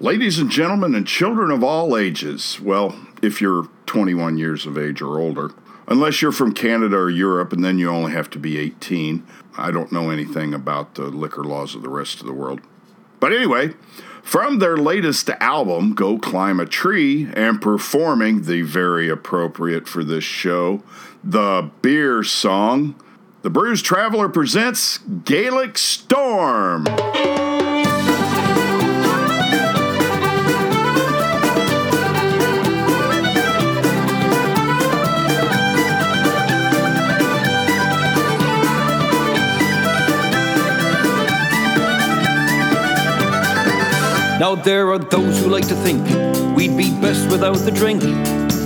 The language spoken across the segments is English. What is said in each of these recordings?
Ladies and gentlemen, and children of all ages, well, if you're 21 years of age or older, unless you're from Canada or Europe, and then you only have to be 18. I don't know anything about the liquor laws of the rest of the world. But anyway, from their latest album, Go Climb a Tree, and performing the very appropriate for this show, the beer song, the Brews Traveler presents Gaelic Storm. Now there are those who like to think we'd be best without the drink.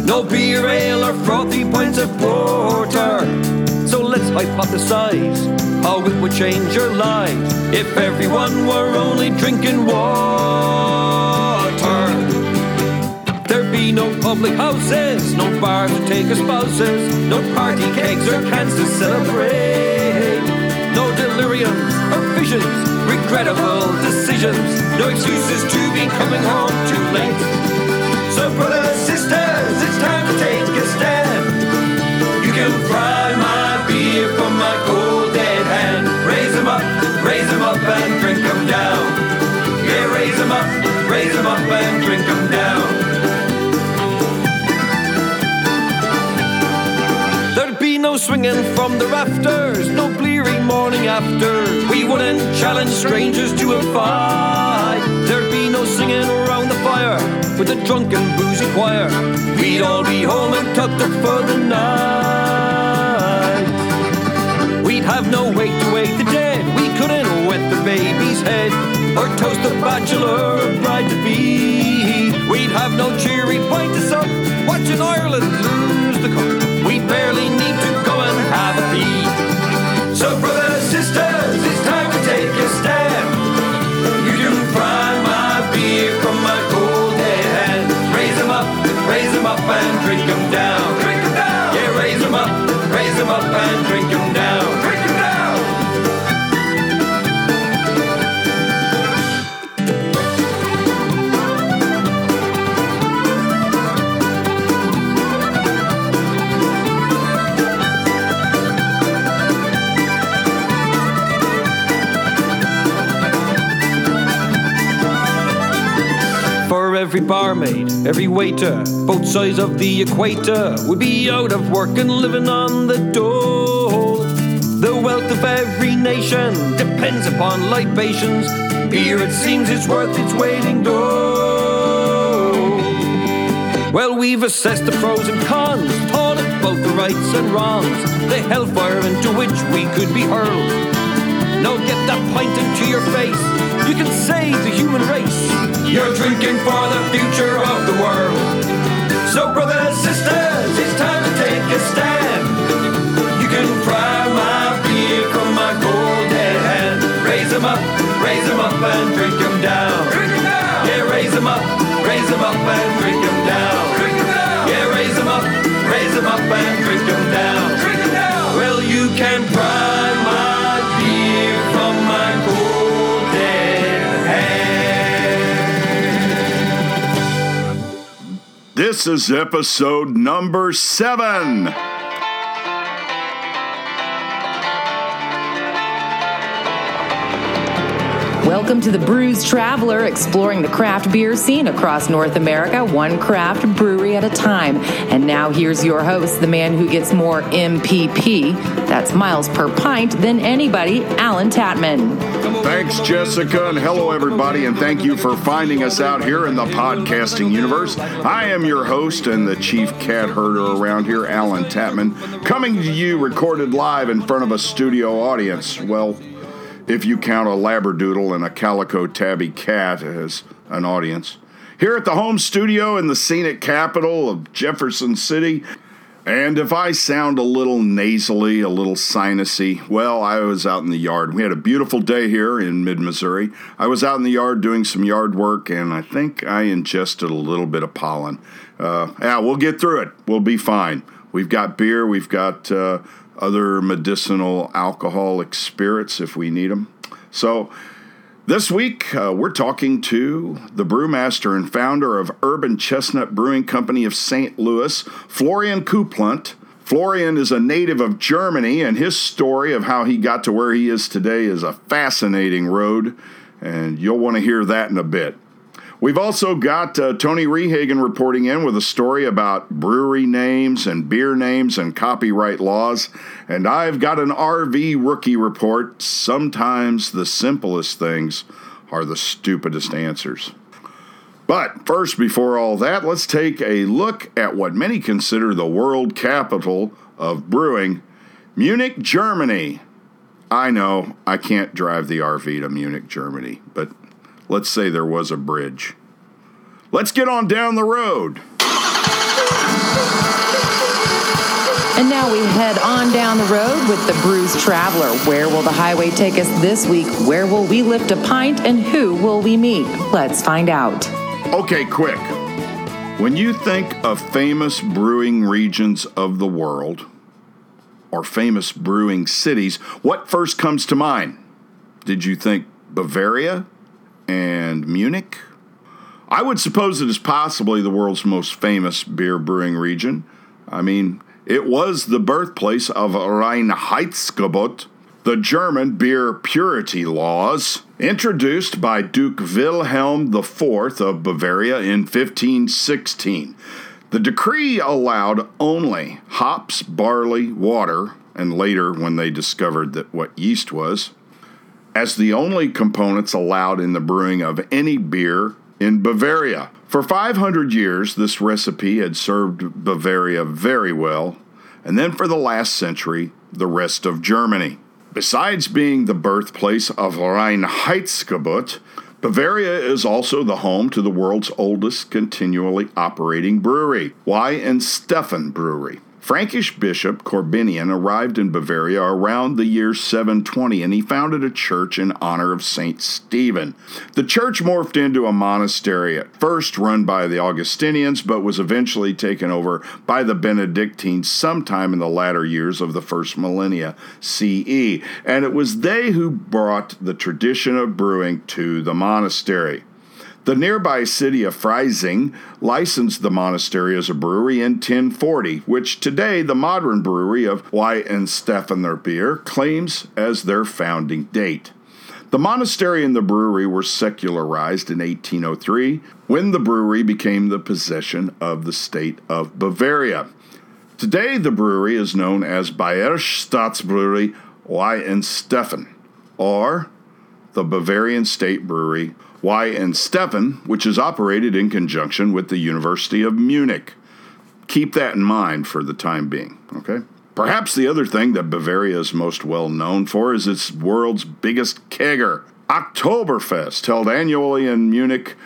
No beer, ale, or frothy pints of porter. So let's hypothesize how it would change your lives if everyone were only drinking water. There'd be no public houses, no bars to take our spouses, no party kegs or cans to celebrate, deliriums or visions regrettable decisions. No excuses to be coming home too late. So, brothers, sisters, it's time to take a stand. You can fry my beer from my cold dead hand. Raise them up, raise them up and swinging from the rafters, no bleary morning after. We wouldn't challenge strangers to a fight. There'd be no singing around the fire with a drunken boozy choir. We'd all be home and tucked up for the night. We'd have no way to wake the dead. We couldn't wet the baby's head or toast the bachelor or bride to be. We'd have no cheery pint to sup watching Ireland lose the cup. Drink them down. Barmaid, every waiter, both sides of the equator would be out of work and living on the dole. The wealth of every nation depends upon libations. Beer, it seems, is worth its weight in gold. Well, we've assessed the pros and cons, taught it both the rights and wrongs, the hellfire into which we could be hurled. Now get that pint into your face. You can save the human race. You're drinking for the future of the world. So, brothers, sisters, it's time to take a stand. You can fry my beer from my cold dead hand. Raise them up, raise them up and drink them down. Drink them down. Yeah, raise them up, raise them up and drink them This is episode number seven. Welcome to the Brews Traveler, exploring the craft beer scene across North America, one craft brewery at a time. And now here's your host, the man who gets more MPP, that's miles per pint, than anybody, Allen Tatman. Thanks, Jessica, and hello, everybody, and thank you for finding us out here in the podcasting universe. I am your host and the chief cat herder around here, Allen Tatman, coming to you recorded live in front of a studio audience. Well, if you count a Labradoodle and a Calico Tabby cat as an audience. Here at the home studio in the scenic capital of Jefferson City. And if I sound a little nasally, a little sinusy, well, I was out in the yard. We had a beautiful day here in mid Missouri. I was out in the yard doing some yard work, and I think I ingested a little bit of pollen. Uh, yeah, we'll get through it. We'll be fine. We've got beer, we've got uh, other medicinal alcoholic spirits if we need them. So, This week, uh, we're talking to the brewmaster and founder of Urban Chestnut Brewing Company of St. Louis, Florian Kuplent. Florian is a native of Germany, and his story of how he got to where he is today is a fascinating road, and you'll want to hear that in a bit. We've also got uh, Tony Rehagen reporting in with a story about brewery names and beer names and copyright laws. And I've got an RV rookie report. Sometimes the simplest things are the stupidest answers. But first, before all that, let's take a look at what many consider the world capital of brewing Munich, Germany. I know I can't drive the RV to Munich, Germany, but Let's say there was a bridge. Let's get on down the road. And now we head on down the road with the Brews Traveler. Where will the highway take us this week? Where will we lift a pint? And who will we meet? Let's find out. Okay, quick. When you think of famous brewing regions of the world or famous brewing cities, what first comes to mind? Did you think Bavaria? And Munich. I would suppose it is possibly the world's most famous beer brewing region. I mean, it was the birthplace of Reinheitsgebot, the German beer purity laws, introduced by Duke Wilhelm IV of Bavaria in 1516. The decree allowed only hops, barley, water, and later, when they discovered that what yeast was, as the only components allowed in the brewing of any beer in Bavaria. For 500 years, this recipe had served Bavaria very well, and then for the last century, the rest of Germany. Besides being the birthplace of Reinheitsgebot, Bavaria is also the home to the world's oldest continually operating brewery, Weihenstephan Brewery. Frankish bishop Corbinian arrived in Bavaria around the year 720 and he founded a church in honor of St. Stephen. The church morphed into a monastery at first run by the Augustinians but was eventually taken over by the Benedictines sometime in the latter years of the first millennia CE, and it was they who brought the tradition of brewing to the monastery. The nearby city of Freising licensed the monastery as a brewery in 1040, which today the modern brewery of Weihenstephaner beer claims as their founding date. The monastery and the brewery were secularized in 1803 when the brewery became the possession of the state of Bavaria. Today, the brewery is known as Bayerische Staatsbrewery Weihenstephan, or the Bavarian State Brewery Weihenstephan, which is operated in conjunction with the University of Munich. Keep that in mind for the time being, okay? Perhaps the other thing that Bavaria is most well known for is its world's biggest kegger, Oktoberfest, held annually in Munich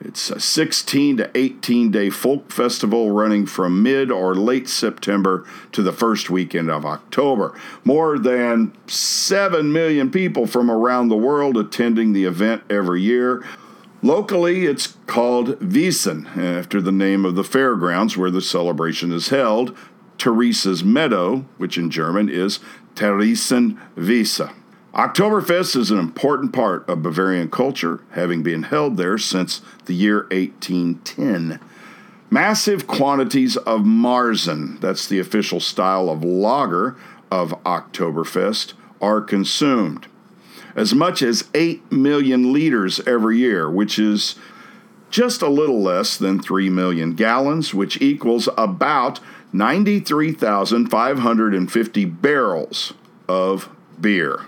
it's a 16 to 18 day folk festival running from mid or late September to the first weekend of October. More than 7 million people from around the world attending the event every year. Locally, it's called Wiesn, after the name of the fairgrounds where the celebration is held. Theresa's Meadow, which in German is Theresienwiese. Oktoberfest is an important part of Bavarian culture, having been held there since the year 1810. Massive quantities of Marzen, that's the official style of lager of Oktoberfest, are consumed. As much as 8 million liters every year, which is just a little less than 3 million gallons, which equals about 93,550 barrels of beer.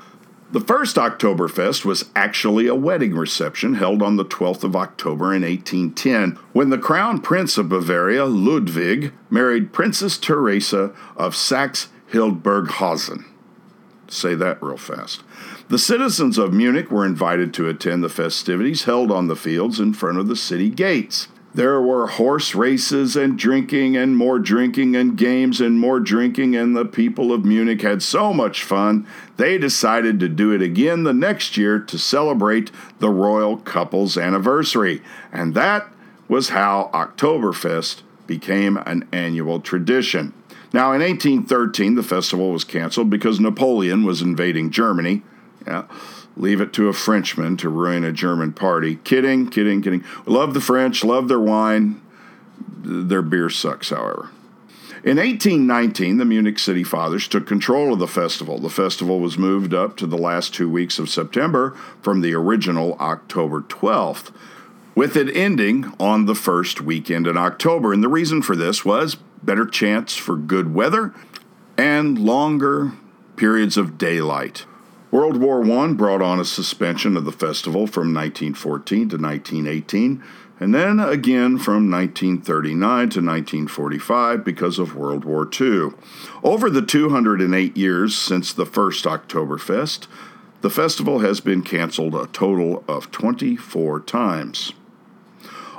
The first Oktoberfest was actually a wedding reception held on the 12th of October in 1810 when the Crown Prince of Bavaria, Ludwig, married Princess Theresa of Saxe Hildburghausen. Say that real fast. The citizens of Munich were invited to attend the festivities held on the fields in front of the city gates. There were horse races and drinking and more drinking and games and more drinking, and the people of Munich had so much fun, they decided to do it again the next year to celebrate the royal couple's anniversary. And that was how Oktoberfest became an annual tradition. Now, in 1813, the festival was canceled because Napoleon was invading Germany. Yeah leave it to a Frenchman to ruin a German party. Kidding, kidding, kidding. Love the French, love their wine. Their beer sucks, however. In 1819, the Munich City Fathers took control of the festival. The festival was moved up to the last two weeks of September from the original October 12th, with it ending on the first weekend in October. And the reason for this was better chance for good weather and longer periods of daylight. World War I brought on a suspension of the festival from 1914 to 1918 and then again from 1939 to 1945 because of World War II. Over the 208 years since the first Oktoberfest, the festival has been canceled a total of 24 times.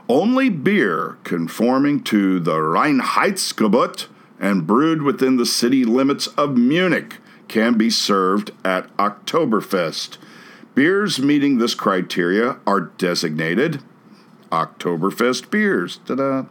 Only beer conforming to the Reinheitsgebot and brewed within the city limits of Munich can be served at Oktoberfest. Beers meeting this criteria are designated Oktoberfest beers. Ta-da.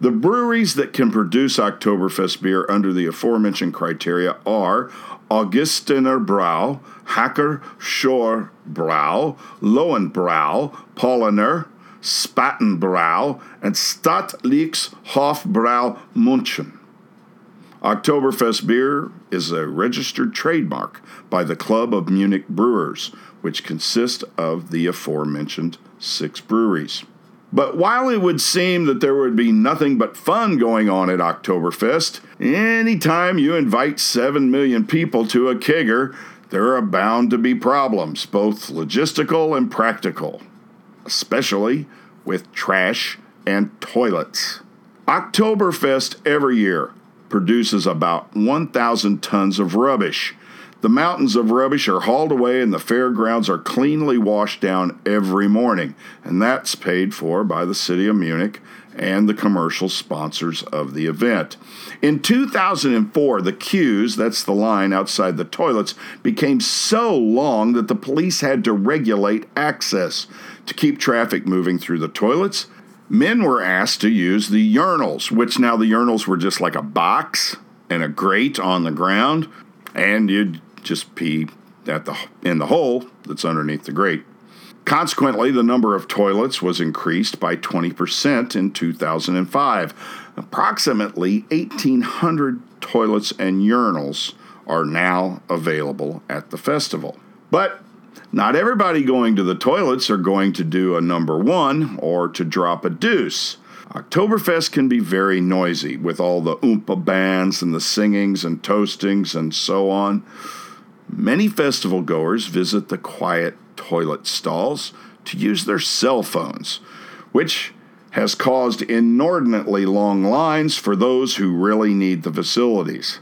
The breweries that can produce Oktoberfest beer under the aforementioned criteria are Augustiner Brau, Hacker Pschorr Brau, Lowenbrau, Paulaner, Spatenbrau, and Staatliches Hofbrau München. Oktoberfest beer is a registered trademark by the Club of Munich Brewers, which consists of the aforementioned six breweries. But while it would seem that there would be nothing but fun going on at Oktoberfest, anytime you invite 7 million people to a kegger, there are bound to be problems, both logistical and practical, especially with trash and toilets. Oktoberfest every year produces about 1,000 tons of rubbish. The mountains of rubbish are hauled away and the fairgrounds are cleanly washed down every morning, and that's paid for by the city of Munich and the commercial sponsors of the event. In 2004, the queues, that's the line outside the toilets, became so long that the police had to regulate access. To keep traffic moving through the toilets, men were asked to use the urinals, which now the urinals were just like a box and a grate on the ground, and you'd just pee at the in the hole that's underneath the grate. Consequently, the number of toilets was increased by 20% in 2005. Approximately 1,800 toilets and urinals are now available at the festival. But not everybody going to the toilets are going to do a number one or to drop a deuce. Oktoberfest can be very noisy with all the oompa bands and the singings and toastings and so on. Many festival goers visit the quiet toilet stalls to use their cell phones, which has caused inordinately long lines for those who really need the facilities.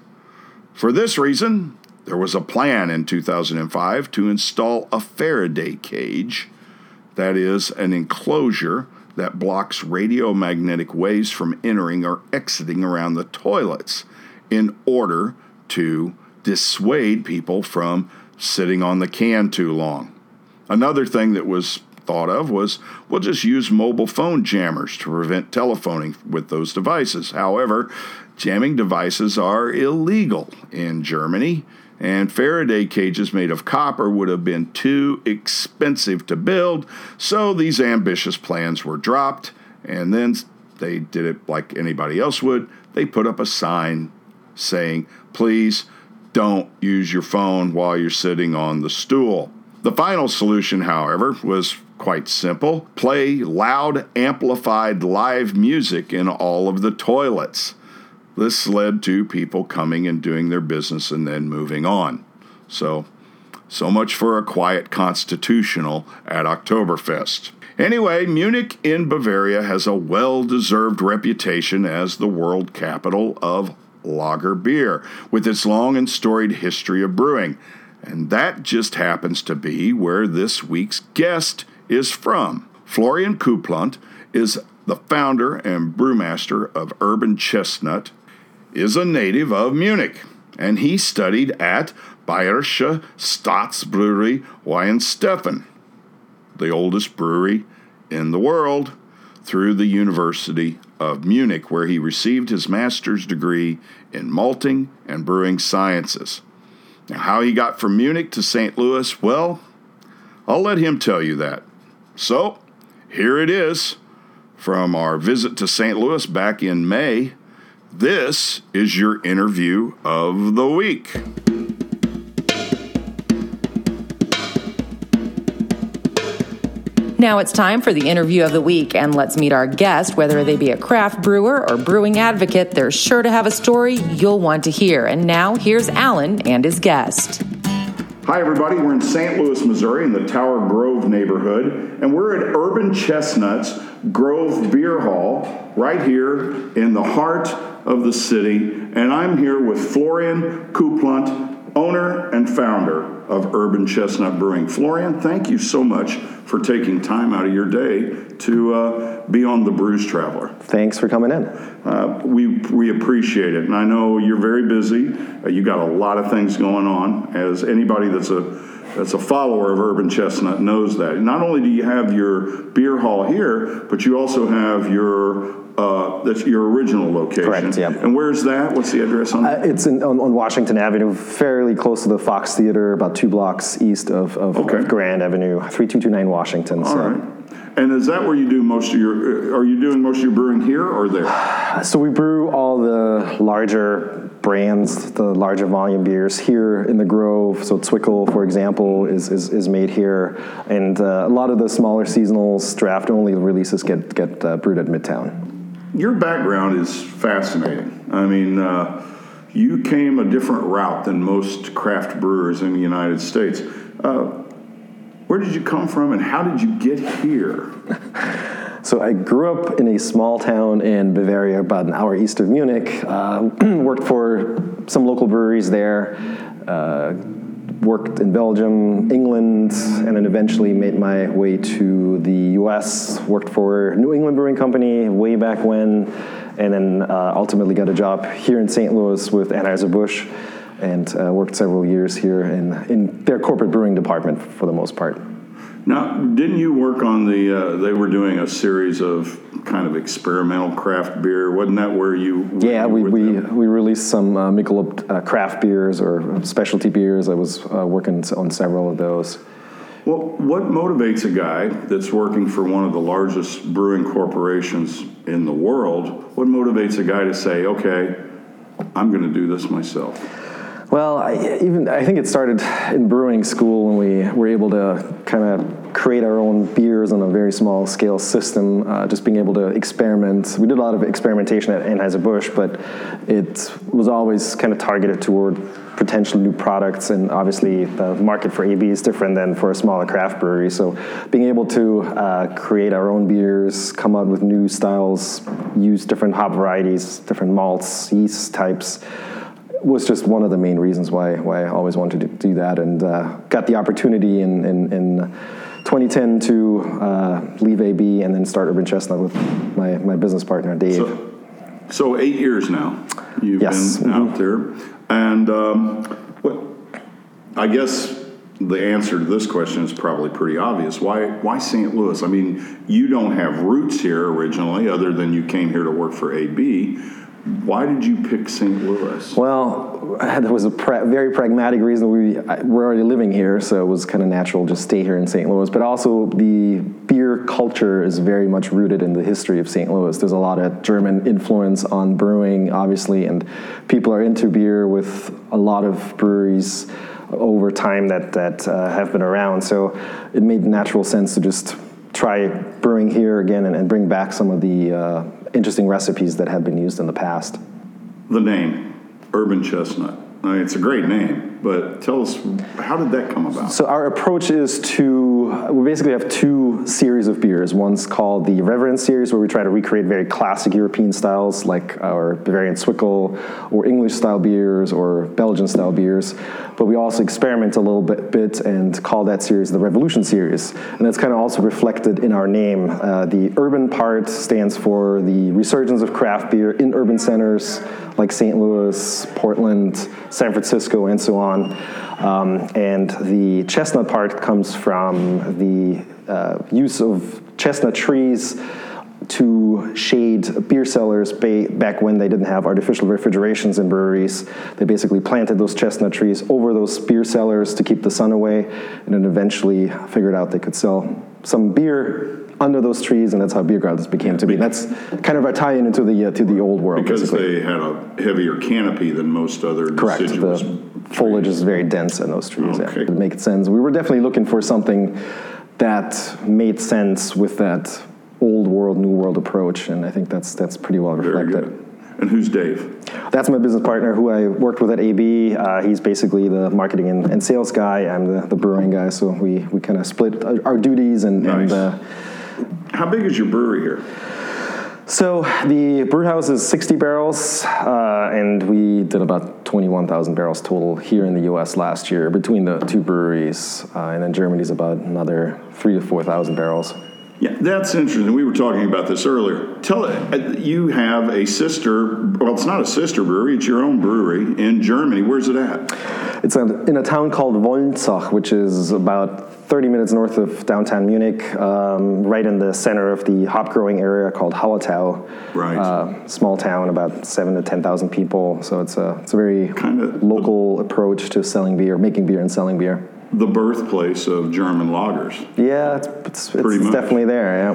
For this reason, there was a plan in 2005 to install a Faraday cage, that is, an enclosure that blocks radiomagnetic waves from entering or exiting around the toilets in order to dissuade people from sitting on the can too long. Another thing that was thought of was we'll just use mobile phone jammers to prevent telephoning with those devices. However, jamming devices are illegal in Germany, and Faraday cages made of copper would have been too expensive to build, so these ambitious plans were dropped, and then they did it like anybody else would. They put up a sign saying, please don't use your phone while you're sitting on the stool. The final solution, however, was quite simple play loud, amplified live music in all of the toilets. This led to people coming and doing their business and then moving on. So, so much for a quiet constitutional at Oktoberfest. Anyway, Munich in Bavaria has a well deserved reputation as the world capital of lager beer, with its long and storied history of brewing. And that just happens to be where this week's guest is from. Florian Kuplent is the founder and brewmaster of Urban Chestnut is a native of Munich, and he studied at Bayerische Staatsbrewerei Weihenstephan, the oldest brewery in the world, through the University of Munich, where he received his master's degree in malting and brewing sciences. Now, how he got from Munich to St. Louis, well, I'll let him tell you that. So, here it is from our visit to St. Louis back in May. This is your interview of the week. Now it's time for the interview of the week, and let's meet our guest. Whether they be a craft brewer or brewing advocate, they're sure to have a story you'll want to hear. And now here's Allen and his guest. Hi, everybody. We're in St. Louis, Missouri, in the Tower Grove neighborhood, and we're at Urban Chestnuts Grove Beer Hall, right here in the heart of the city. And I'm here with Florian Kuplent, owner and founder of Urban Chestnut Brewing. Florian, thank you so much for taking time out of your day to uh, be on the Brews Traveler. Thanks for coming in. Uh, we, we appreciate it. And I know you're very busy. Uh, you got a lot of things going on. As anybody that's a that's a follower of Urban Chestnut knows that. Not only do you have your beer hall here, but you also have your uh, that's your original location. Correct, yeah. And where's that? What's the address on that? Uh, it's in, on, on Washington Avenue, fairly close to the Fox Theater, about two blocks east of, of, Okay. of Grand Avenue, 3229 Washington. All so. right. And is that where you do most of your? Are you doing most of your brewing here or there? So we brew all the larger brands, the larger volume beers here in the Grove. So Zwickel, for example, is, is, is made here, and uh, a lot of the smaller seasonals, draft only releases get get uh, brewed at Midtown. Your background is fascinating. I mean, uh, you came a different route than most craft brewers in the United States. Uh, where did you come from, and how did you get here? So I grew up in a small town in Bavaria, about an hour east of Munich. Uh, worked for some local breweries there. Worked in Belgium, England, and then eventually made my way to the U.S. Worked for New England Brewing Company way back when, and then uh, ultimately got a job here in St. Louis with Anheuser Busch, and uh, worked several years here in in their corporate brewing department for the most part. Now, didn't you work on the? Uh, they were doing a series of kind of experimental craft beer. Wasn't that where you? Yeah, we, we, we released some uh, Michelob uh, craft beers or specialty beers. I was uh, working on several of those. Well, what motivates a guy that's working for one of the largest brewing corporations in the world? What motivates a guy to say, "Okay, I'm going to do this myself"? Well, I, even I think it started in brewing school when we were able to kind of create our own beers on a very small scale system. Uh, just being able to experiment. We did a lot of experimentation at Anheuser Busch, but it was always kind of targeted toward potential new products. And obviously, the market for AB is different than for a smaller craft brewery. So, being able to uh, create our own beers, come out with new styles, use different hop varieties, different malts, yeast types was just one of the main reasons why why I always wanted to do that, and uh, got the opportunity in, in 2010 to uh, leave AB and then start Urban Chestnut with my, my business partner Dave. So, so eight years now you've Yes, been mhm. out there, and um, what? I guess the answer to this question is probably pretty obvious. Why? Why St. Louis? I mean, you don't have roots here originally, other than you came here to work for AB. Why did you pick St. Louis? well, there was a pra- very pragmatic reason. We I, we're already living here, so it was kind of natural to just stay here in St. Louis. But also, the beer culture is very much rooted in the history of St. Louis. There's a lot of German influence on brewing, obviously, and people are into beer with a lot of breweries over time that that uh, have been around. So it made natural sense to just try brewing here again and, and bring back some of the uh, interesting recipes that have been used in the past. The name, Urban Chestnut. I mean, it's a great name, but tell us how did that come about? So our approach is to we basically have two series of beers. One's called the Reverence series, where we try to recreate very classic European styles, like our Bavarian Zwickel, or English style beers, or Belgian style beers. But we also experiment a little bit, bit and call that series the Revolution series, and that's kind of also reflected in our name. Uh, the urban part stands for the resurgence of craft beer in urban centers like St. Louis, Portland, San Francisco, and so on. Um, and the chestnut part comes from the uh, use of chestnut trees to shade beer cellars ba- back when they didn't have artificial refrigerations in breweries. They basically planted those chestnut trees over those beer cellars to keep the sun away, and then eventually figured out they could sell some beer under those trees, and that's how beer gardens became to be. That's kind of a tie-in into the uh, to the old world. Because basically. they had a heavier canopy than most other Correct. deciduous The foliage is very dense in those trees. Okay. Yeah. It makes sense. We were definitely looking for something that made sense with that old world, new world approach, and I think that's that's pretty well Very reflected. good. And who's Dave? That's my business partner who I worked with at AB. Uh, he's basically the marketing and, and sales guy. I'm the, the brewing guy, so we, we kind of split our, our duties. And, and uh, How big is your brewery here? So the brew house is 60 barrels, uh, and we did about 21,000 barrels total here in the U.S. last year between the two breweries, uh, and then Germany's about another three to 4,000 barrels. Yeah, that's interesting. We were talking about this earlier. Tell it, you have a sister, well, it's not a sister brewery, it's your own brewery in Germany. Where's it at? It's in a town called Wolnzach, which is about 30 minutes north of downtown Munich, um, right in the center of the hop growing area called Hallertau. Right. Uh, small town, about seven to 10,000 people. So it's a, it's a very Kinda- local approach to selling beer, making beer and selling beer. The birthplace of German lagers. Yeah, it's, it's, Pretty it's definitely there, yeah.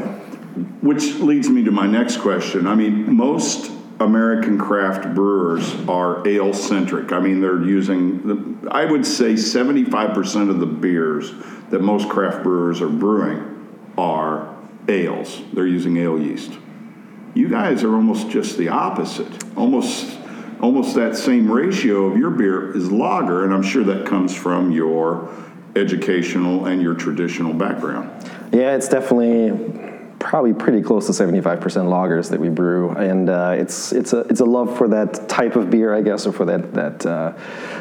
Which leads me to my next question. I mean, most American craft brewers are ale centric. I mean, they're using, the, I would say 75% of the beers that most craft brewers are brewing are ales. They're using ale yeast. You guys are almost just the opposite. Almost almost that same ratio of your beer is lager, and I'm sure that comes from your educational and your traditional background. Yeah, it's definitely probably pretty close to 75% lagers that we brew, and uh, it's it's a it's a love for that type of beer, I guess, or for that that uh,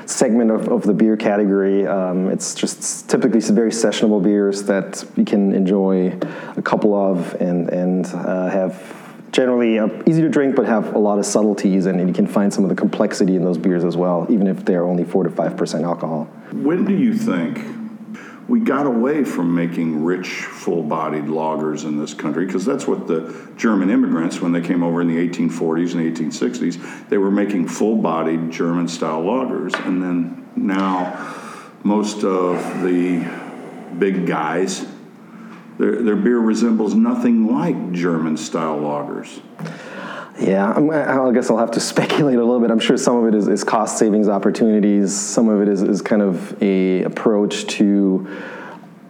segment of, of the beer category. Um, it's just typically some very sessionable beers that you can enjoy a couple of and and uh, have. Generally uh, easy to drink, but have a lot of subtleties, and you can find some of the complexity in those beers as well, even if they're only four to five percent alcohol. When do you think we got away from making rich, full bodied lagers in this country? Because that's what the German immigrants, when they came over in the 1840s and 1860s, they were making full bodied German style lagers. And then now, most of the big guys, their, their beer resembles nothing like German style lagers. Yeah, I guess I'll have to speculate a little bit. I'm sure some of it is, is cost savings opportunities. Some of it is, is kind of a approach to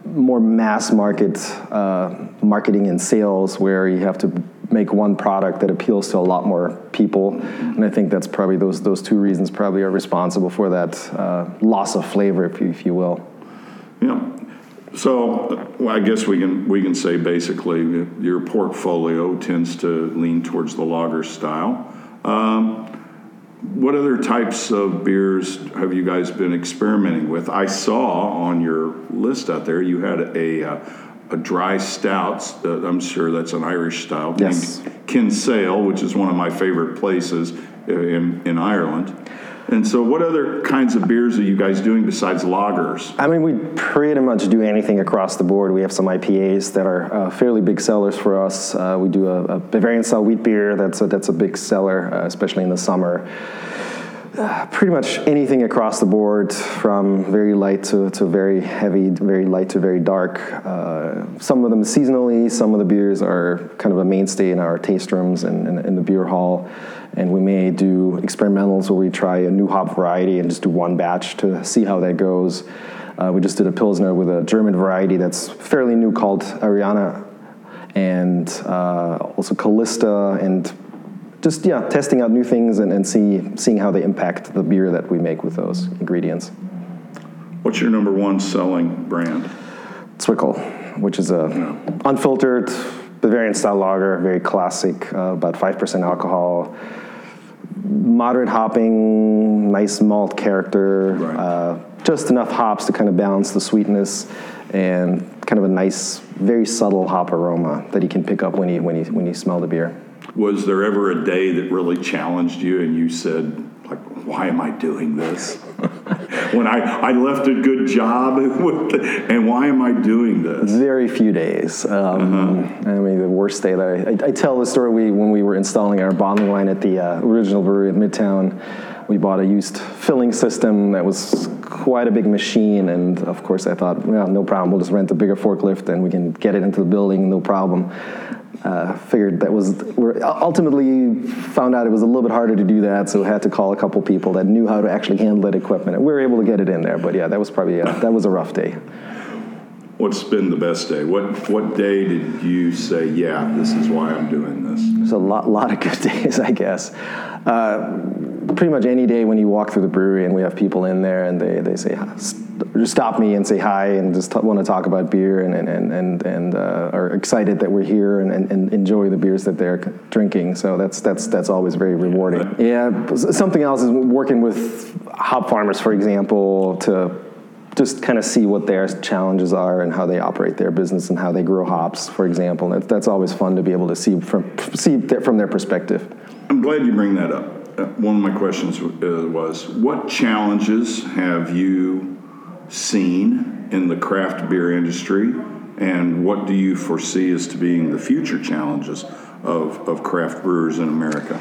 more mass market uh, marketing and sales, where you have to make one product that appeals to a lot more people. And I think that's probably those those two reasons probably are responsible for that uh, loss of flavor, if you, if you will. Yeah. So well, I guess we can we can say basically your portfolio tends to lean towards the lager style. Um, what other types of beers have you guys been experimenting with? I saw on your list out there you had a uh, a dry stout. Uh, I'm sure that's an Irish style Yes. named Kinsale, which is one of my favorite places uh, in in Ireland. And so, what other kinds of beers are you guys doing besides lagers? I mean, we pretty much do anything across the board. We have some IPAs that are uh, fairly big sellers for us. Uh, we do a, a Bavarian style wheat beer that's a, that's a big seller, uh, especially in the summer. Pretty much anything across the board, from very light to, to very heavy, very light to very dark. Uh, some of them seasonally, some of the beers are kind of a mainstay in our taste rooms and in, in the beer hall. And we may do experimentals where we try a new hop variety and just do one batch to see how that goes. Uh, we just did a Pilsner with a German variety that's fairly new called Ariana, and uh, also Callista, and just yeah, testing out new things and, and see seeing how they impact the beer that we make with those ingredients. What's your number one selling brand? Zwickel, which is a unfiltered Bavarian style lager, very classic, uh, about five percent alcohol, moderate hopping, nice malt character, Right. uh, just enough hops to kind of balance the sweetness, and kind of a nice, very subtle hop aroma that you can pick up when you when you when you smell the beer. Was there ever a day that really challenged you and you said, like, why am I doing this? when I, I left a good job, and why am I doing this? Very few days. Um, uh-huh. I mean, the worst day that I, I, I, tell the story we, when we were installing our bottling line at the uh, original brewery at Midtown. We bought a used filling system that was quite a big machine, and of course, I thought, well, no problem. We'll just rent a bigger forklift and we can get it into the building, no problem uh, figured that was ultimately found out it was a little bit harder to do that, so had to call a couple people that knew how to actually handle that equipment, and we were able to get it in there. But yeah, that was probably a, that was a rough day. What's been the best day? What what day did you say, yeah, this is why I'm doing this? There's a lot lot of good days, I guess. Uh, pretty much any day when you walk through the brewery and we have people in there and they, they say, just stop me and say hi and just t- want to talk about beer and, and, and, and uh, are excited that we're here and, and, and, enjoy the beers that they're drinking. So that's, that's, that's always very rewarding. Yeah, something else is working with hop farmers, for example, to just kind of see what their challenges are and how they operate their business and how they grow hops, for example. That, that's always fun to be able to see from, see from their perspective. I'm glad you bring that up. Uh, one of my questions uh, was what challenges have you seen in the craft beer industry and what do you foresee as to being the future challenges of, of craft brewers in America?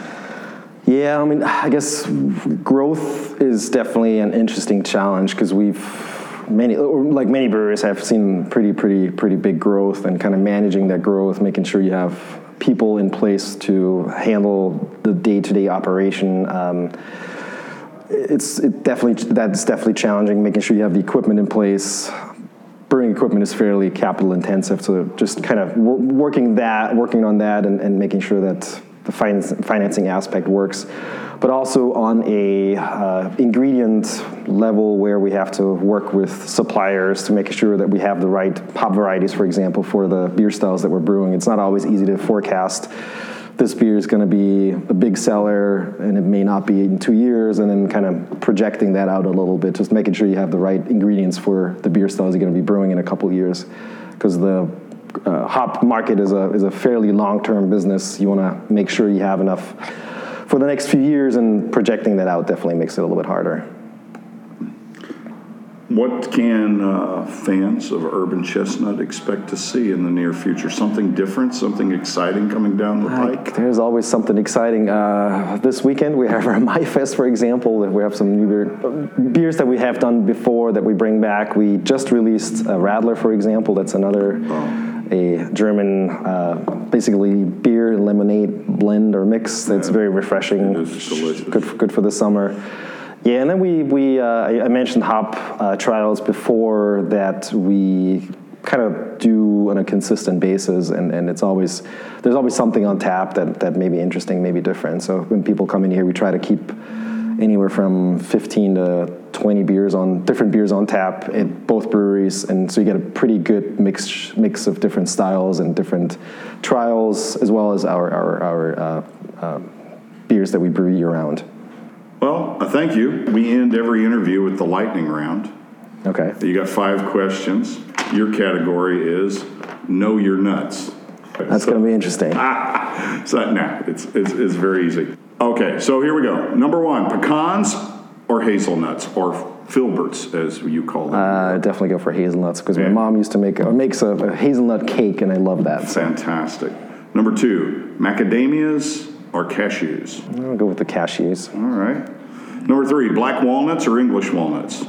Yeah, I mean, I guess growth is definitely an interesting challenge because we've many like many brewers have seen pretty pretty pretty big growth and kind of managing that growth, making sure you have people in place to handle the day-to-day operation. Um, it's it definitely that's definitely challenging. Making sure you have the equipment in place. Brewing equipment is fairly capital intensive, so just kind of working that, working on that, and, and making sure that the finance, financing aspect works but also on a uh, ingredient level where we have to work with suppliers to make sure that we have the right hop varieties, for example, for the beer styles that we're brewing. It's not always easy to forecast this beer is going to be a big seller and it may not be in two years and then kind of projecting that out a little bit just making sure you have the right ingredients for the beer styles you're going to be brewing in a couple years because the uh, hop market is a, is a fairly long-term business you want to make sure you have enough for the next few years, and projecting that out definitely makes it a little bit harder. What can uh, fans of Urban Chestnut expect to see in the near future? Something different, something exciting coming down the pike? there's always something exciting. Uh, this weekend we have our MaiFest, for example. We have some new beer, beers that we have done before that we bring back. We just released a Radler, for example. That's another. Oh a German, uh, basically beer lemonade blend or mix. That's yeah. very refreshing. Good, good for the summer. Yeah, and then we we uh, I mentioned hop uh, trials before that we kind of do on a consistent basis, and, and it's always there's always something on tap that that may be interesting, maybe different. So when people come in here, we try to keep anywhere from 15 to 20 beers on different beers on tap at both breweries, and so you get a pretty good mix mix of different styles and different trials, as well as our our, our uh, uh, beers that we brew year round. Well, thank you. We end every interview with the lightning round. Okay. You got five questions. Your category is know your nuts. That's so, going to be interesting. so, nah, it's, it's, it's very easy. Okay, so here we go. Number one, pecans or hazelnuts or filberts, as you call them. Uh, definitely go for hazelnuts because yeah. my mom used to make makes a, a, hazelnut cake, and I love that. Fantastic. Number two, macadamias or cashews. I'll go with the cashews. All right. Number three, black walnuts or English walnuts.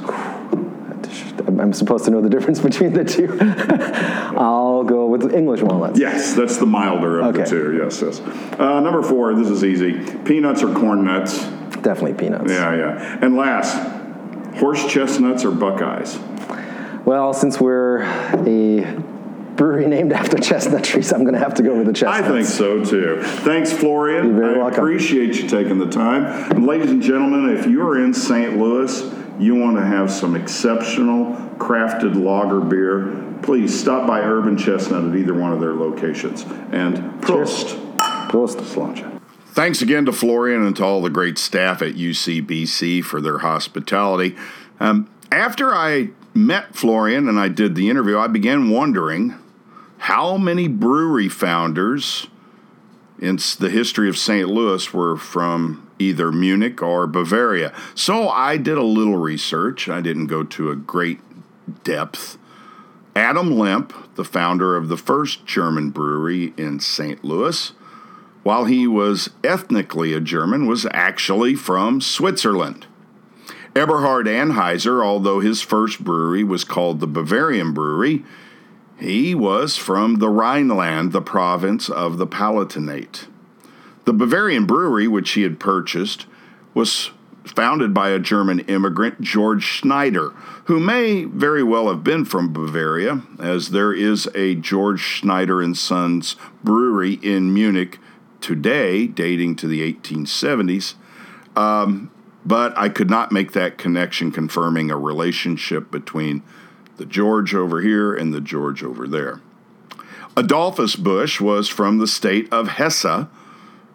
I'm supposed to know the difference between the two. I'll go with English walnuts. Yes, that's the milder of okay. the two. Yes, yes. Uh, number four, this is easy. Peanuts or corn nuts? Definitely peanuts. Yeah, yeah. And last, horse chestnuts or Buckeyes? Well, since we're a brewery named after chestnut trees, I'm going to have to go with the chestnuts. I think so too. Thanks, Florian. You're very I welcome. appreciate you taking the time. And ladies and gentlemen, if you're in St. Louis, you want to have some exceptional crafted lager beer, please stop by Urban Chestnut at either one of their locations. And Prost. Prost. Sláinte. Thanks again to Florian and to all the great staff at UCBC for their hospitality. Um, after I met Florian and I did the interview, I began wondering how many brewery founders in the history of St. Louis were from either Munich or Bavaria. So I did a little research. I didn't go to a great depth. Adam Lemp, the founder of the first German brewery in St. Louis, while he was ethnically a German, was actually from Switzerland. Eberhard Anheuser, although his first brewery was called the Bavarian Brewery, he was from the Rhineland, the province of the Palatinate. The Bavarian brewery, which he had purchased, was founded by a German immigrant, George Schneider, who may very well have been from Bavaria, as there is a George Schneider and Sons brewery in Munich today, dating to the 1870s. Um, but I could not make that connection, confirming a relationship between the George over here and the George over there. Adolphus Busch was from the state of Hesse,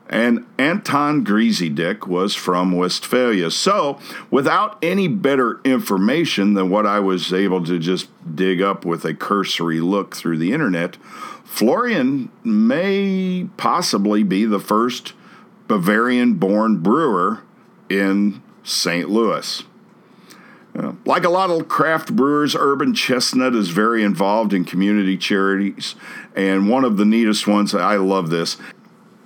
and Anton Griesedieck was from Westphalia. So, without any better information than what I was able to just dig up with a cursory look through the internet, Florian may possibly be the first Bavarian born brewer in St. Louis. Uh, like a lot of craft brewers, Urban Chestnut is very involved in community charities. And one of the neatest ones, I love this,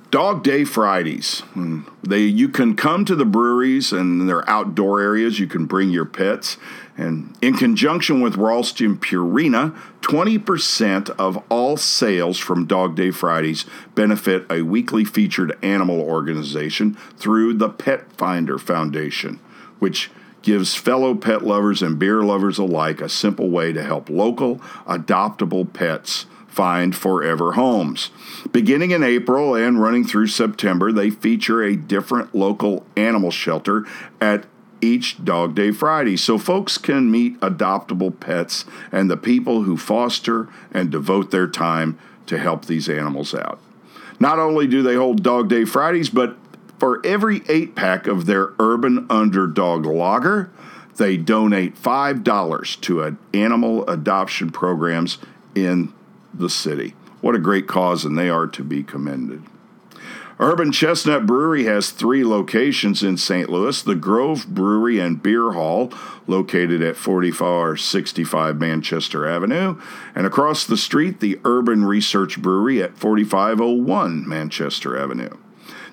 Dog Day Fridays. Hmm. They you can come to the breweries and their outdoor areas. You can bring your pets, and in conjunction with Ralston Purina, twenty percent of all sales from Dog Day Fridays benefit a weekly featured animal organization through the Petfinder Foundation, which gives fellow pet lovers and beer lovers alike a simple way to help local adoptable pets find forever homes. Beginning in April and running through September, they feature a different local animal shelter at each Dog Day Friday so folks can meet adoptable pets and the people who foster and devote their time to help these animals out. Not only do they hold Dog Day Fridays, but for every eight pack of their Urban Underdog Lager, they donate $5 to animal adoption programs in the city. What a great cause, and they are to be commended. Urban Chestnut Brewery has three locations in St. Louis the Grove Brewery and Beer Hall, located at 4465 Manchester Avenue, and across the street, the Urban Research Brewery at 4501 Manchester Avenue.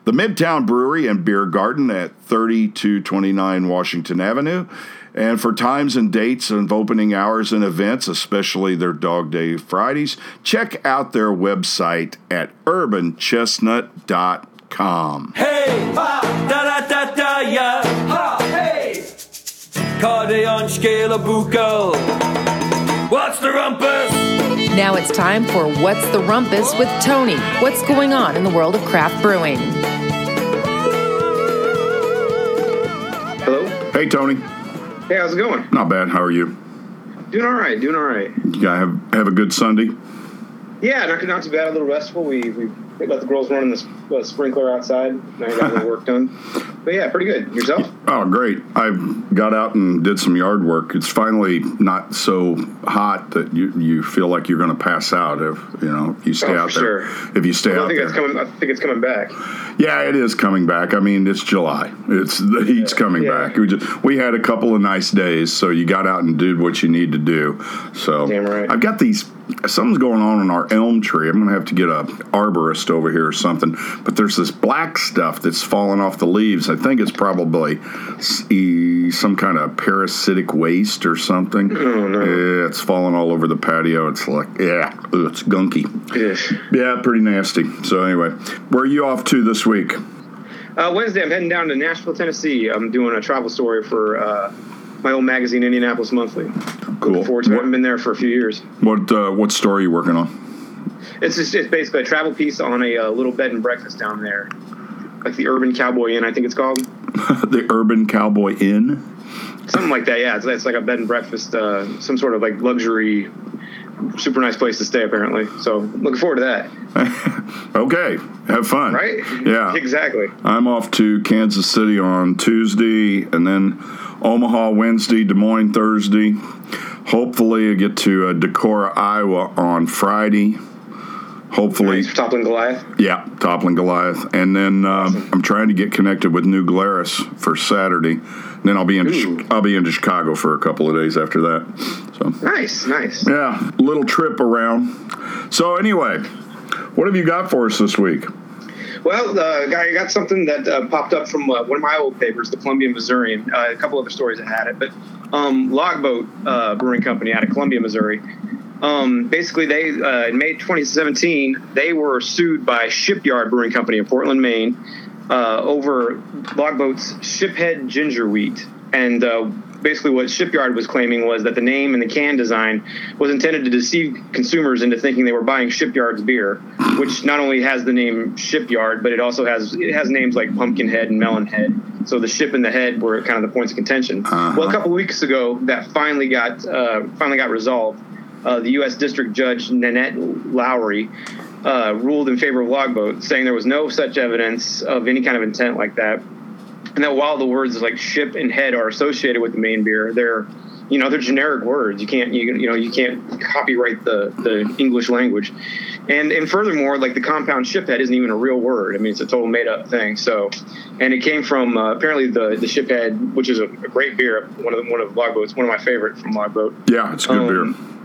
The Midtown Brewery and Beer Garden at 3229 Washington Avenue, and for times and dates of opening hours and events, especially their Dog Day Fridays, check out their website at urbanchestnut.com. Hey, ha, da da da da, ja, ha, hey. Carde on scale of buccal. What's the rumpus? Now it's time for What's the Rumpus with Tony. What's going on in the world of craft brewing? Hey, Tony. Hey, how's it going? Not bad. How are you? Doing all right. Doing all right. You guys have, have a good Sunday? Yeah, not, not too bad. A little restful. We we let the girls run in the uh, sprinkler outside. I got little work done. But yeah, pretty good. Yourself? Oh, great. I got out and did some yard work. It's finally not so hot that you, you feel like you're going to pass out if, you know, you stay Oh, out for there. sure. If you stay I out think there. it's coming. I think it's coming back. Yeah, it is coming back. I mean, it's July. It's the heat's coming Yeah. back. We just we had a couple of nice days, so you got out and did what you need to do. So Damn right. I've got these. Something's going on in our elm tree. I'm gonna have to get a arborist over here or something. But there's this black stuff that's falling off the leaves. I think it's probably some kind of parasitic waste or something. Oh, no. Yeah, it's falling all over the patio. It's like yeah, it's gunky. Ugh. Yeah, pretty nasty. So anyway, where are you off to this week? Uh, Wednesday, I'm heading down to Nashville, Tennessee. I'm doing a travel story for uh, my old magazine, Indianapolis Monthly. Cool. Looking forward to it. I haven't been there for a few years. What uh, what story are you working on? It's just it's basically a travel piece on a uh, little bed and breakfast down there, like the Urban Cowboy Inn, I think it's called. the Urban Cowboy Inn. Something like that, yeah. It's, it's like a bed and breakfast, uh, some sort of like luxury, super nice place to stay, apparently. So looking forward to that. Okay, have fun. Right? Yeah. exactly. I'm off to Kansas City on Tuesday, and then Omaha Wednesday, Des Moines Thursday. Hopefully, I get to uh, Decorah, Iowa on Friday. Hopefully, toppling Goliath. yeah, toppling Goliath, and then um, I'm trying to get connected with New Glarus for Saturday. Then I'll be in Ooh. I'll be into Chicago for a couple of days after that. So Nice, nice. yeah, little trip around. So anyway, what have you got for us this week? Well, uh, I got something that uh, popped up from uh, one of my old papers, the Columbia Missourian. Uh, a couple other stories that had it, but um, Logboat uh, Brewing Company out of Columbia, Missouri. Um, basically, they uh, in May 2017 they were sued by Shipyard Brewing Company in Portland, Maine, uh, over Logboat's Shiphead Ginger Wheat, and uh, basically what Shipyard was claiming was that the name and the can design was intended to deceive consumers into thinking they were buying Shipyard's beer, which not only has the name Shipyard, but it also has it has names like Pumpkinhead and Melonhead. So the ship and the head were kind of the points of contention. Well, a couple of weeks ago, that finally got uh, finally got resolved. Uh, the U.S. District Judge Nanette Laughrey uh, ruled in favor of Logboat, saying there was no such evidence of any kind of intent like that and that while the words like ship and head are associated with the main beer, they're you know they're generic words. You can't you, you know you can't copyright the the English language, and and furthermore, like the compound ship head isn't even a real word. I mean, it's a total made up thing. So, and it came from uh, apparently the the ship head, which is a, a great beer, one of the, one of Logboat's, one of my favorite from Logboat Yeah, it's a good Um, beer.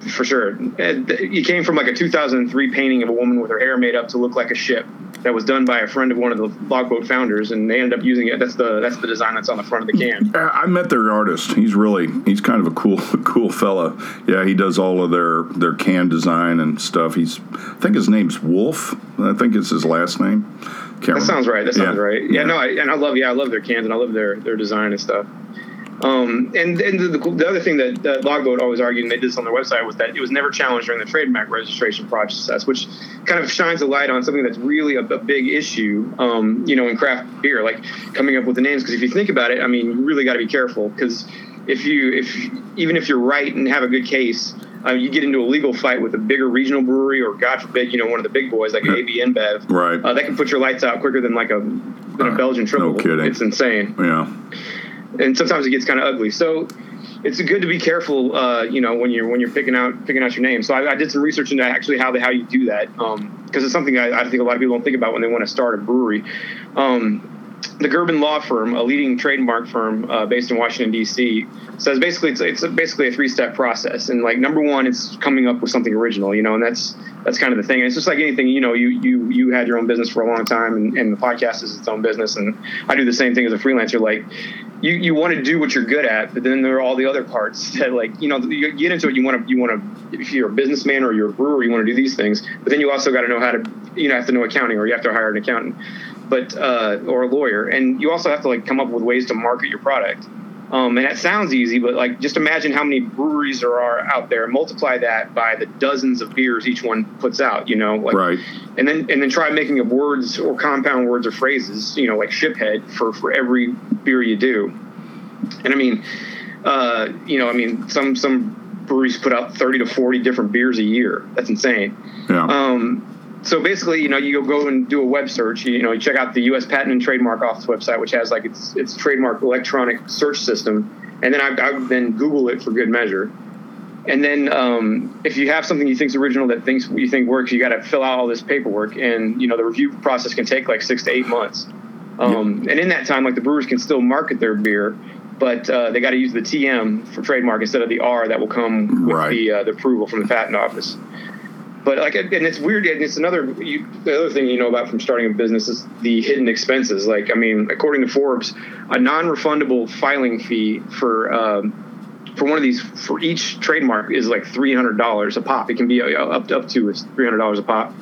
For sure. It came from like a 2003 painting of a woman with her hair made up to look like a ship that was done by a friend of one of the logboat founders, and they ended up using it. That's the that's the design that's on the front of the can. Yeah, I met their artist. He's really he's kind of a cool cool fella. Yeah, he does all of their their can design and stuff. He's I think his name's Wolf. I think it's his last name. Can't That remember. sounds right. That sounds Yeah. right. Yeah, no, I, and I love yeah, I love their cans and I love their their design and stuff. Um, and and the, the other thing that, that Logboat always argued, and they did this on their website, was that it was never challenged during the trademark registration process, which kind of shines a light on something that's really a, a big issue, um, you know, in craft beer, like coming up with the names. Because if you think about it, I mean, you really got to be careful because if you if even if you're right and have a good case. Uh, you get into a legal fight with a bigger regional brewery, or God forbid, you know, one of the big boys like AB InBev. Right. Uh, that can put your lights out quicker than like a than a Uh, Belgian triple. no kidding. It's insane Yeah. And sometimes it gets kind of ugly. So it's good to be careful, uh, you know, when you're when you're picking out picking out your name. So I, I did some research into actually how the, how you do that because it's something I, I think a lot of people don't think about when they want to start a brewery. Um, the Gerben Law Firm, a leading trademark firm uh, based in Washington D.C., says basically it's, it's basically a three-step process. And like number one, it's coming up with something original, you know, and that's that's kind of the thing. And it's just like anything, you know, you you you had your own business for a long time, and, and the podcast is its own business, and I do the same thing as a freelancer. Like you you want to do what you're good at, but then there are all the other parts that like you know you get into it. You want to you want to if you're a businessman or you're a brewer, you want to do these things, but then you also got to know how to you know have to know accounting or you have to hire an accountant, but uh, or a lawyer, and you also have to like come up with ways to market your product. Um, and that sounds easy, but like just imagine how many breweries there are out there. Multiply that by the dozens of beers each one puts out. You know, like Right. and then and then try making up words or compound words or phrases, you know, like shiphead for for every beer you do. And I mean, uh, you know, I mean, some some breweries put out thirty to forty different beers a year. That's insane. Yeah. Um, so basically, you know, you go and do a web search. You know, you check out the U.S. Patent and Trademark Office website, which has like its its trademark electronic search system, and then I, I then Google it for good measure. And then um, if you have something you think's original that thinks you think works, you got to fill out all this paperwork, and you know the review process can take like six to eight months. Um, And in that time, like the brewers can still market their beer, but uh, they got to use the TM for trademark instead of the R that will come with Right. the uh, the approval from the patent office. But like, and it's weird. And it's another you, the other thing you know about from starting a business is the hidden expenses. Like, I mean, according to Forbes, a non-refundable filing fee for um, for one of these for each trademark is like three hundred dollars a pop. It can be uh, up up to three hundred dollars a pop.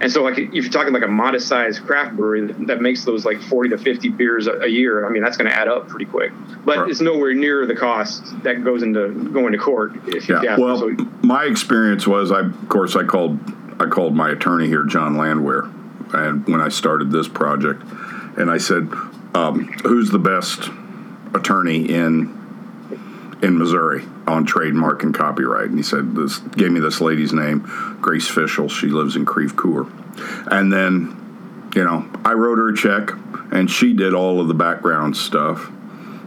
And so, like, if you're talking like a modest-sized craft brewery that, makes those like forty to fifty beers a, year, I mean, that's going to add up pretty quick. But Right. it's nowhere near the cost that goes into going to court. If you Yeah. Well, So- my experience was, I of course, I called I called my attorney here, John Landwehr, and when I started this project, and I said, um, "Who's the best attorney in in Missouri on trademark and copyright?" And he said, "This gave me this lady's name, Grace Fischel. She lives in Creve Coeur." And then, you know, I wrote her a check, and she did all of the background stuff.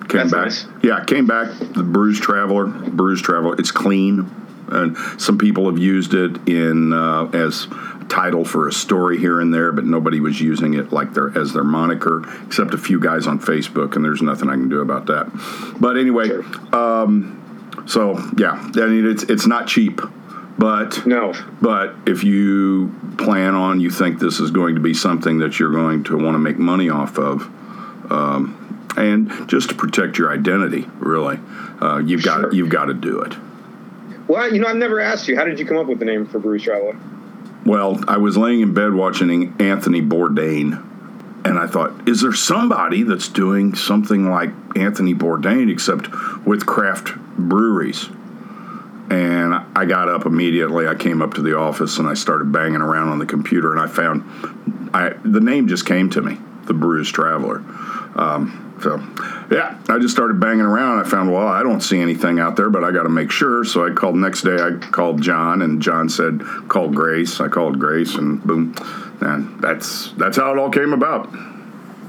Came That's back, nice. yeah, came back. The Brews Traveler, Brews Traveler. It's clean. And some people have used it in uh, as title for a story here and there, but nobody was using it like their as their moniker, except a few guys on Facebook, and there's nothing I can do about that. But anyway, um, so yeah, I mean it's it's not cheap, but No. but if you plan on, you think this is going to be something that you're going to want to make money off of, um, and just to protect your identity, really, uh, you've got you've got to do it. Well, you know, I've never asked you. How did you come up with the name for Brews Traveler? Well, I was laying in bed watching Anthony Bourdain, and I thought, is there somebody that's doing something like Anthony Bourdain, except with craft breweries? And I got up immediately. I came up to the office and I started banging around on the computer, and I found I, the name just came to me, the Brews Traveler. Um, so, yeah, I just started banging around. I found, well, I don't see anything out there, but I got to make sure. So I called next day. I called John, and John said, "Call Grace." I called Grace, and boom, and that's that's how it all came about.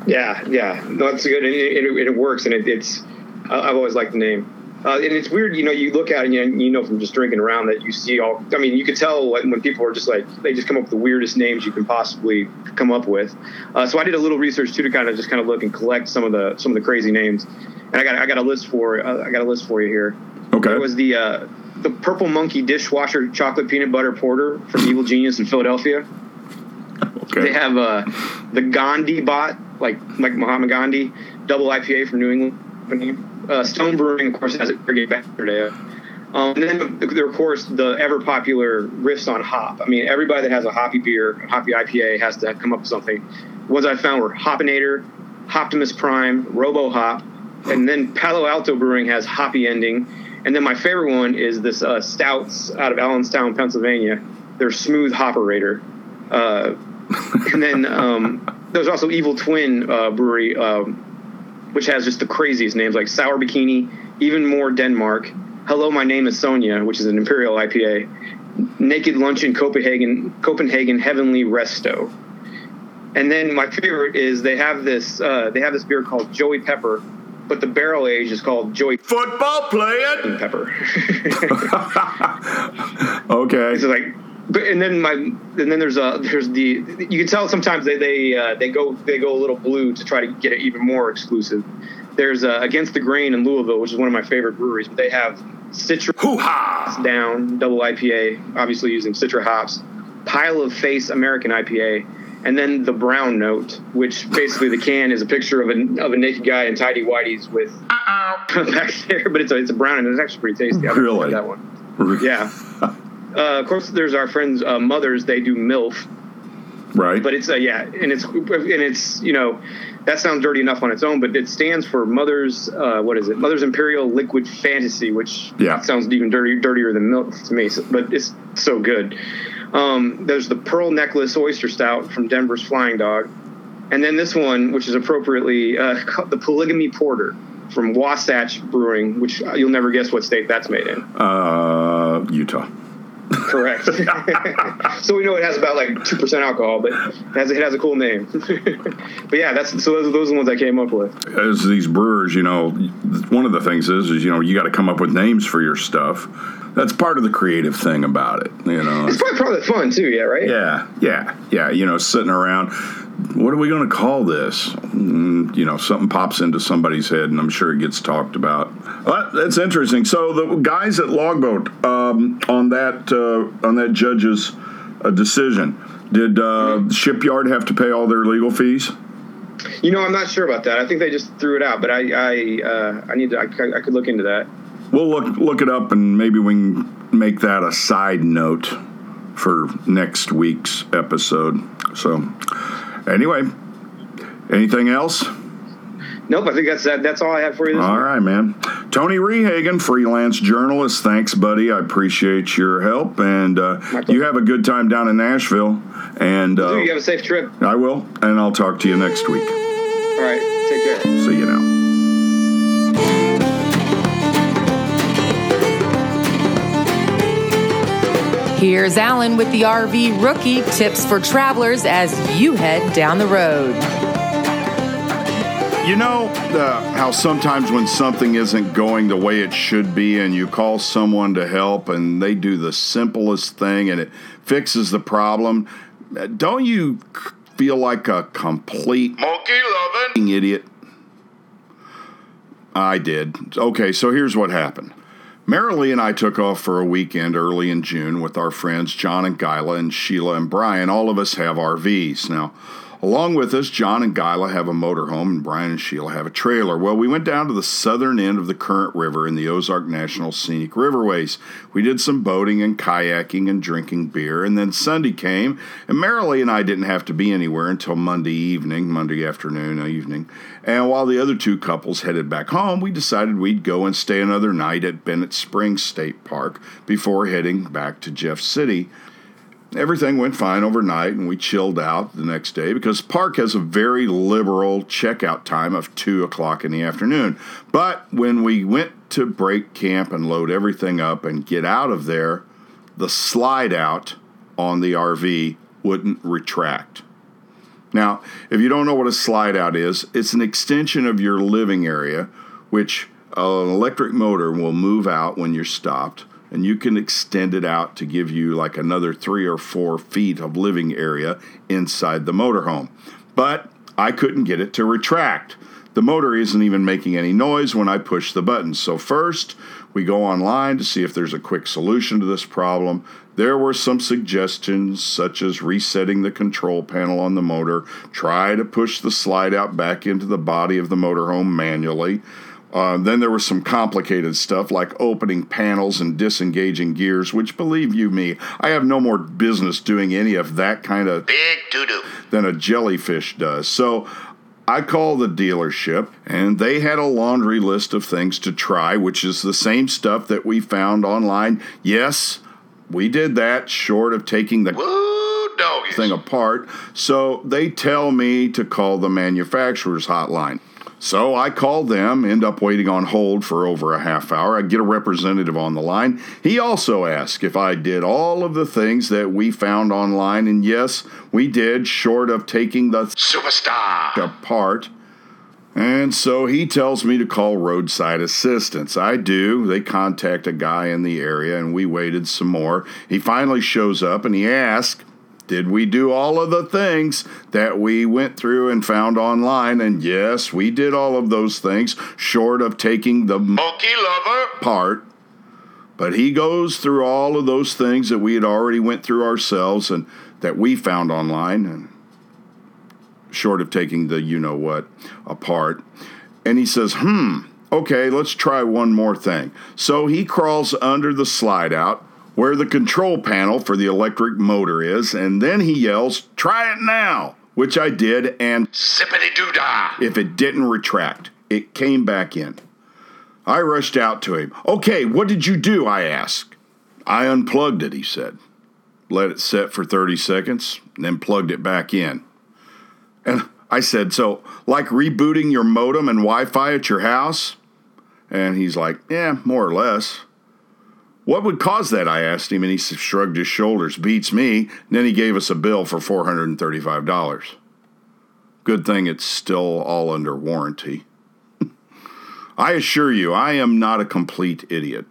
Yeah, yeah, that's good, and it, it, it works, and it, it's. I've always liked the name, uh, and it's weird. You know, you look at it, and you, know from just drinking around that you see all. I mean, you could tell when, when people are just like they just come up with the weirdest names you can possibly come up with. Uh, so I did a little research too to kind of just kind of look and collect some of the some of the crazy names, and I got I got a list for uh, I got a list for you here. Okay. It was the uh, the Purple Monkey dishwasher chocolate peanut butter porter from Evil Genius in Philadelphia. Okay. They have uh, the Gandhi bot, like like Mahatma Gandhi, double IPA from New England. Uh, Stone Brewing, of course, has it pretty today. Um, and then, there, of course, the ever popular riffs on hop. I mean, everybody that has a hoppy beer, hoppy IPA, has to come up with something. The Ones I found were Hopinator, Hoptimus Prime, Robo Hop, and then Palo Alto Brewing has Hoppy Ending. And then my favorite one is this uh, Stoudts out of Allenstown, Pennsylvania. They're Smooth Hoperator. Uh, and then um, there's also Evil Twin uh, Brewery, um, which has just the craziest names like Sour Bikini, even more Denmark. Hello, my name is Sonia, which is an Imperial IPA. Naked Lunch in Copenhagen, Copenhagen Heavenly Resto. And then my favorite is they have this uh, they have this beer called Joey Pepper, but the barrel age is called Joey Football playing. Pepper. Okay. It's like, but and then my and then there's a there's the you can tell sometimes they they uh, they go they go a little blue to try to get it even more exclusive. There's uh, Against the Grain in Louisville, which is one of my favorite breweries. But they have Citra Hoo ha! Down double IPA, obviously using Citra hops. Pile of Face American IPA, and then the Brown Note, which basically the can is a picture of a of a naked guy in tidy whities with back there, but it's a it's a brown and it's actually pretty tasty. I really Really? like that one. Yeah. Uh, of course, there's our friends uh, mothers. They do MILF, Right. but it's uh, yeah, and it's and it's you know that sounds dirty enough on its own, but it stands for Mother's uh, what is it? Mother's Imperial Liquid Fantasy, which Yeah. sounds even dirty, dirtier than MILF to me. so- But it's so good. Um, there's the Pearl Necklace Oyster Stout from Denver's Flying Dog, and then this one, which is appropriately uh, the Polygamy Porter from Wasatch Brewing, which you'll never guess what state that's made in. uh, Utah. Correct. so we know it has about like two percent alcohol, but it has it has a cool name. but yeah, that's so those, those are the ones I came up with. as these brewers, you know, one of the things is, is you know, you got to come up with names for your stuff. That's part of the creative thing about it, you know. It's probably part of the fun too, yeah, right? Yeah, yeah, yeah. You know, sitting around, what are we going to call this? Mm, you know, something pops into somebody's head, and I'm sure it gets talked about. Well, that's interesting. So the guys at Logboat um, on that uh, on that judge's uh, decision, did uh, Shipyard have to pay all their legal fees? You know, I'm not sure about that. I think they just threw it out, but I I uh, I need to I, I could look into that. We'll look look it up, and maybe we can make that a side note for next week's episode. So, anyway, anything else? Nope, I think that's that. That's all I have for you. This All week. right, man. Tony Rehagen, freelance journalist. Thanks, buddy. I appreciate your help, and uh, you have a good time down in Nashville. And uh, you have a safe trip. I will, and I'll talk to you next week. All right, take care. See you now. Here's Allen with the RV Rookie tips for travelers as you head down the road. You know uh, how sometimes when something isn't going the way it should be, and you call someone to help, and they do the simplest thing and it fixes the problem, don't you feel like a complete monkey loving idiot? I did. Okay, so here's what happened. Marilee and I took off for a weekend early in June with our friends John and Gyla and Sheila and Brian. All of us have RVs. Now, Along with us, John and Gyla have a motorhome, and Brian and Sheila have a trailer. Well, we went down to the southern end of the Current River in the Ozark National Scenic Riverways. We did some boating and kayaking and drinking beer, and then Sunday came, and Marilee and I didn't have to be anywhere until Monday evening, Monday afternoon, uh, evening. And while the other two couples headed back home, we decided we'd go and stay another night at Bennett Springs State Park before heading back to Jeff City everything went fine overnight and we chilled out the next day because park has a very liberal checkout time of 2 o'clock in the afternoon. But when we went to break camp and load everything up and get out of there the slide out on the rv wouldn't retract. Now if you don't know what a slide out is it's an extension of your living area which an electric motor will move out when you're stopped and you can extend it out to give you like another three or four feet of living area inside the motorhome. But I couldn't get it to retract. The motor isn't even making any noise when I push the button. So, first, we go online to see if there's a quick solution to this problem. There were some suggestions, such as resetting the control panel on the motor, try to push the slide out back into the body of the motorhome manually. Uh, then there was some complicated stuff like opening panels and disengaging gears, which, believe you me, I have no more business doing any of that kind of big doo doo than a jellyfish does. So I called the dealership, and they had a laundry list of things to try, which is the same stuff that we found online. Yes, we did that, short of taking the thing apart. So they tell me to call the manufacturer's hotline. So I called them, end up waiting on hold for over a half hour. I get a representative on the line. He also asked if I did all of the things that we found online, and yes, we did, short of taking the superstar apart. And so he tells me to call roadside assistance. I do. They contact a guy in the area, and we waited some more. He finally shows up and he asks, did we do all of the things that we went through and found online? And yes, we did all of those things, short of taking the monkey lover part. But he goes through all of those things that we had already went through ourselves and that we found online, and short of taking the you know what apart. And he says, hmm, okay, let's try one more thing. So he crawls under the slide out where the control panel for the electric motor is, and then he yells, Try it now! Which I did, and zippity doo dah! If it didn't retract, it came back in. I rushed out to him. Okay, what did you do? I asked. I unplugged it, he said. Let it set for 30 seconds, then plugged it back in. And I said, So, like rebooting your modem and Wi Fi at your house? And he's like, Yeah, more or less. What would cause that? I asked him, and he shrugged his shoulders. Beats me. And then he gave us a bill for $435. Good thing it's still all under warranty. I assure you, I am not a complete idiot.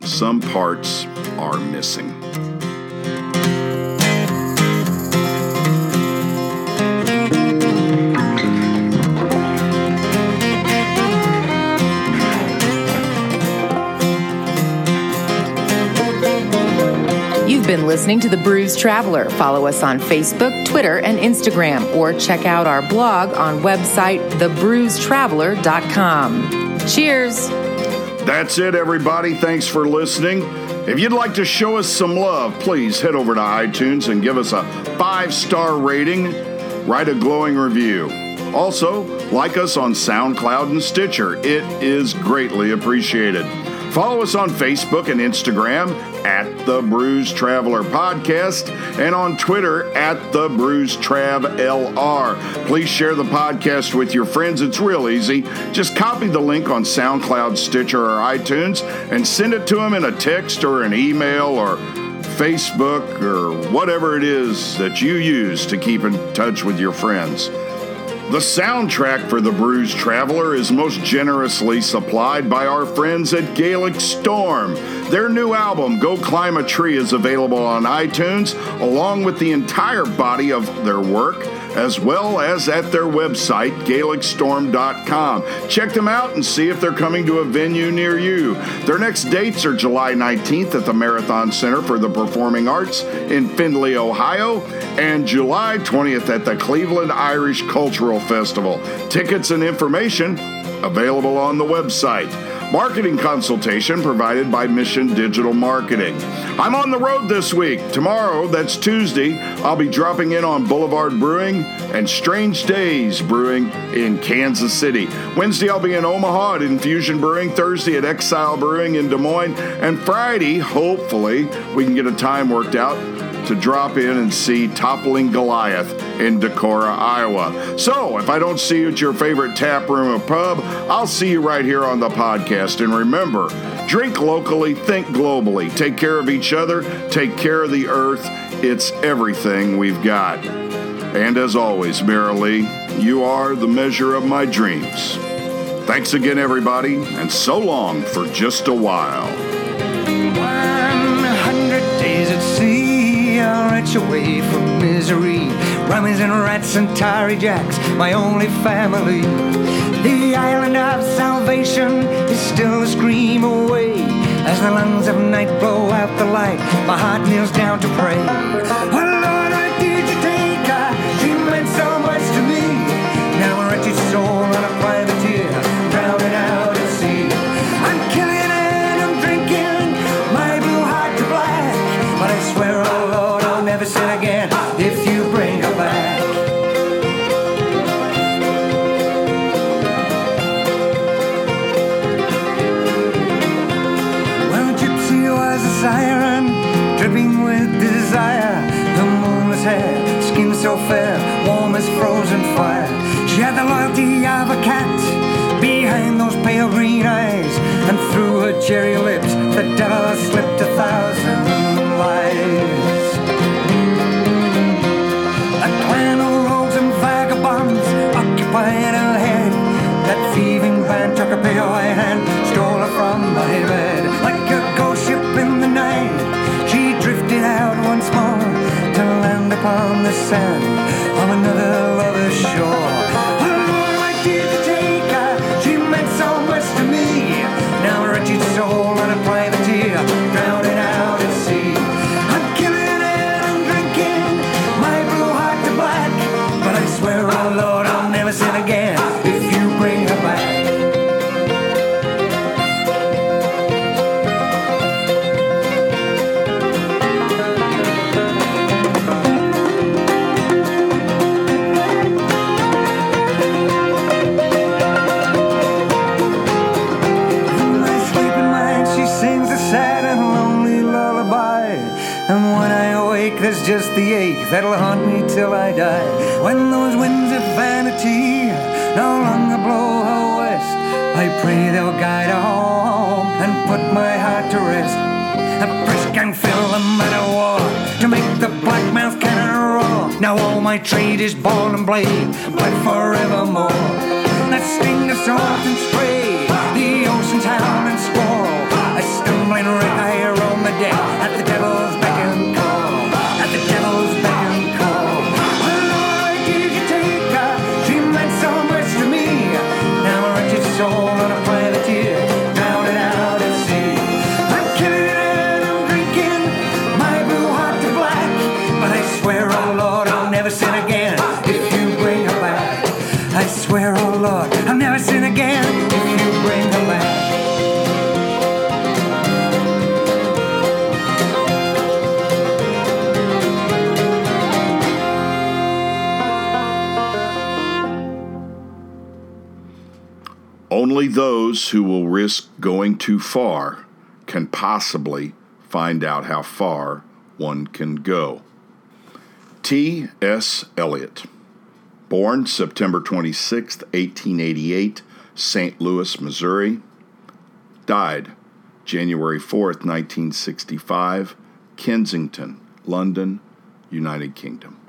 Some parts are missing. You've been listening to The Brews Traveler. Follow us on Facebook, Twitter, and Instagram, or check out our blog on website thebrewstraveler.com. Cheers. That's it, everybody. Thanks for listening. If you'd like to show us some love, please head over to iTunes and give us a five star rating, write a glowing review. Also, like us on SoundCloud and Stitcher. It is greatly appreciated. Follow us on Facebook and Instagram at the Brews Traveler Podcast and on Twitter at the Brews Trav LR. Please share the podcast with your friends. It's real easy. Just copy the link on SoundCloud, Stitcher, or iTunes and send it to them in a text or an email or Facebook or whatever it is that you use to keep in touch with your friends. The soundtrack for The Brews Traveler is most generously supplied by our friends at Gaelic Storm. Their new album, Go Climb a Tree, is available on iTunes, along with the entire body of their work as well as at their website, GaelicStorm.com. Check them out and see if they're coming to a venue near you. Their next dates are July 19th at the Marathon Center for the Performing Arts in Findlay, Ohio, and July 20th at the Cleveland Irish Cultural Festival. Tickets and information available on the website. Marketing consultation provided by Mission Digital Marketing. I'm on the road this week. Tomorrow, that's Tuesday, I'll be dropping in on Boulevard Brewing and Strange Days Brewing in Kansas City. Wednesday, I'll be in Omaha at Infusion Brewing. Thursday at Exile Brewing in Des Moines. And Friday, hopefully, we can get a time worked out to drop in and see Toppling Goliath in Decorah, Iowa. So, if I don't see you at your favorite tap room or pub, I'll see you right here on the podcast. And remember, drink locally, think globally, take care of each other, take care of the earth. It's everything we've got. And as always, Marilee, you are the measure of my dreams. Thanks again, everybody, and so long for just a while. I'll away from misery. Rummies and rats and tarry jacks, my only family. The island of salvation is still a scream away. As the lungs of night blow out the light, my heart kneels down to pray. Oh Lord, fair, warm as frozen fire. She had the loyalty of a cat behind those pale green eyes, and through her cherry lips, the devil slipped a thousand lies. A clan of rogues and vagabonds occupied her head. That thieving band took her pale white hand, stole her from my bed. Like a ghost ship in the night, she drifted out once more to land upon the sand soul on a privateer, Awake, there's just the ache that'll haunt me till I die. When those winds of vanity no longer blow her west, I pray they'll guide home and put my heart to rest. A priest can fill the of war to make the black mouth cannon roar. Now all my trade is ball and blade, but forevermore. That sting of salt and spray, the ocean's hound and squall. A stumbling wreck, I roam the deck those who will risk going too far can possibly find out how far one can go. T.S. Eliot, born September 26, 1888, St. Louis, Missouri, died January 4th, 1965, Kensington, London, United Kingdom.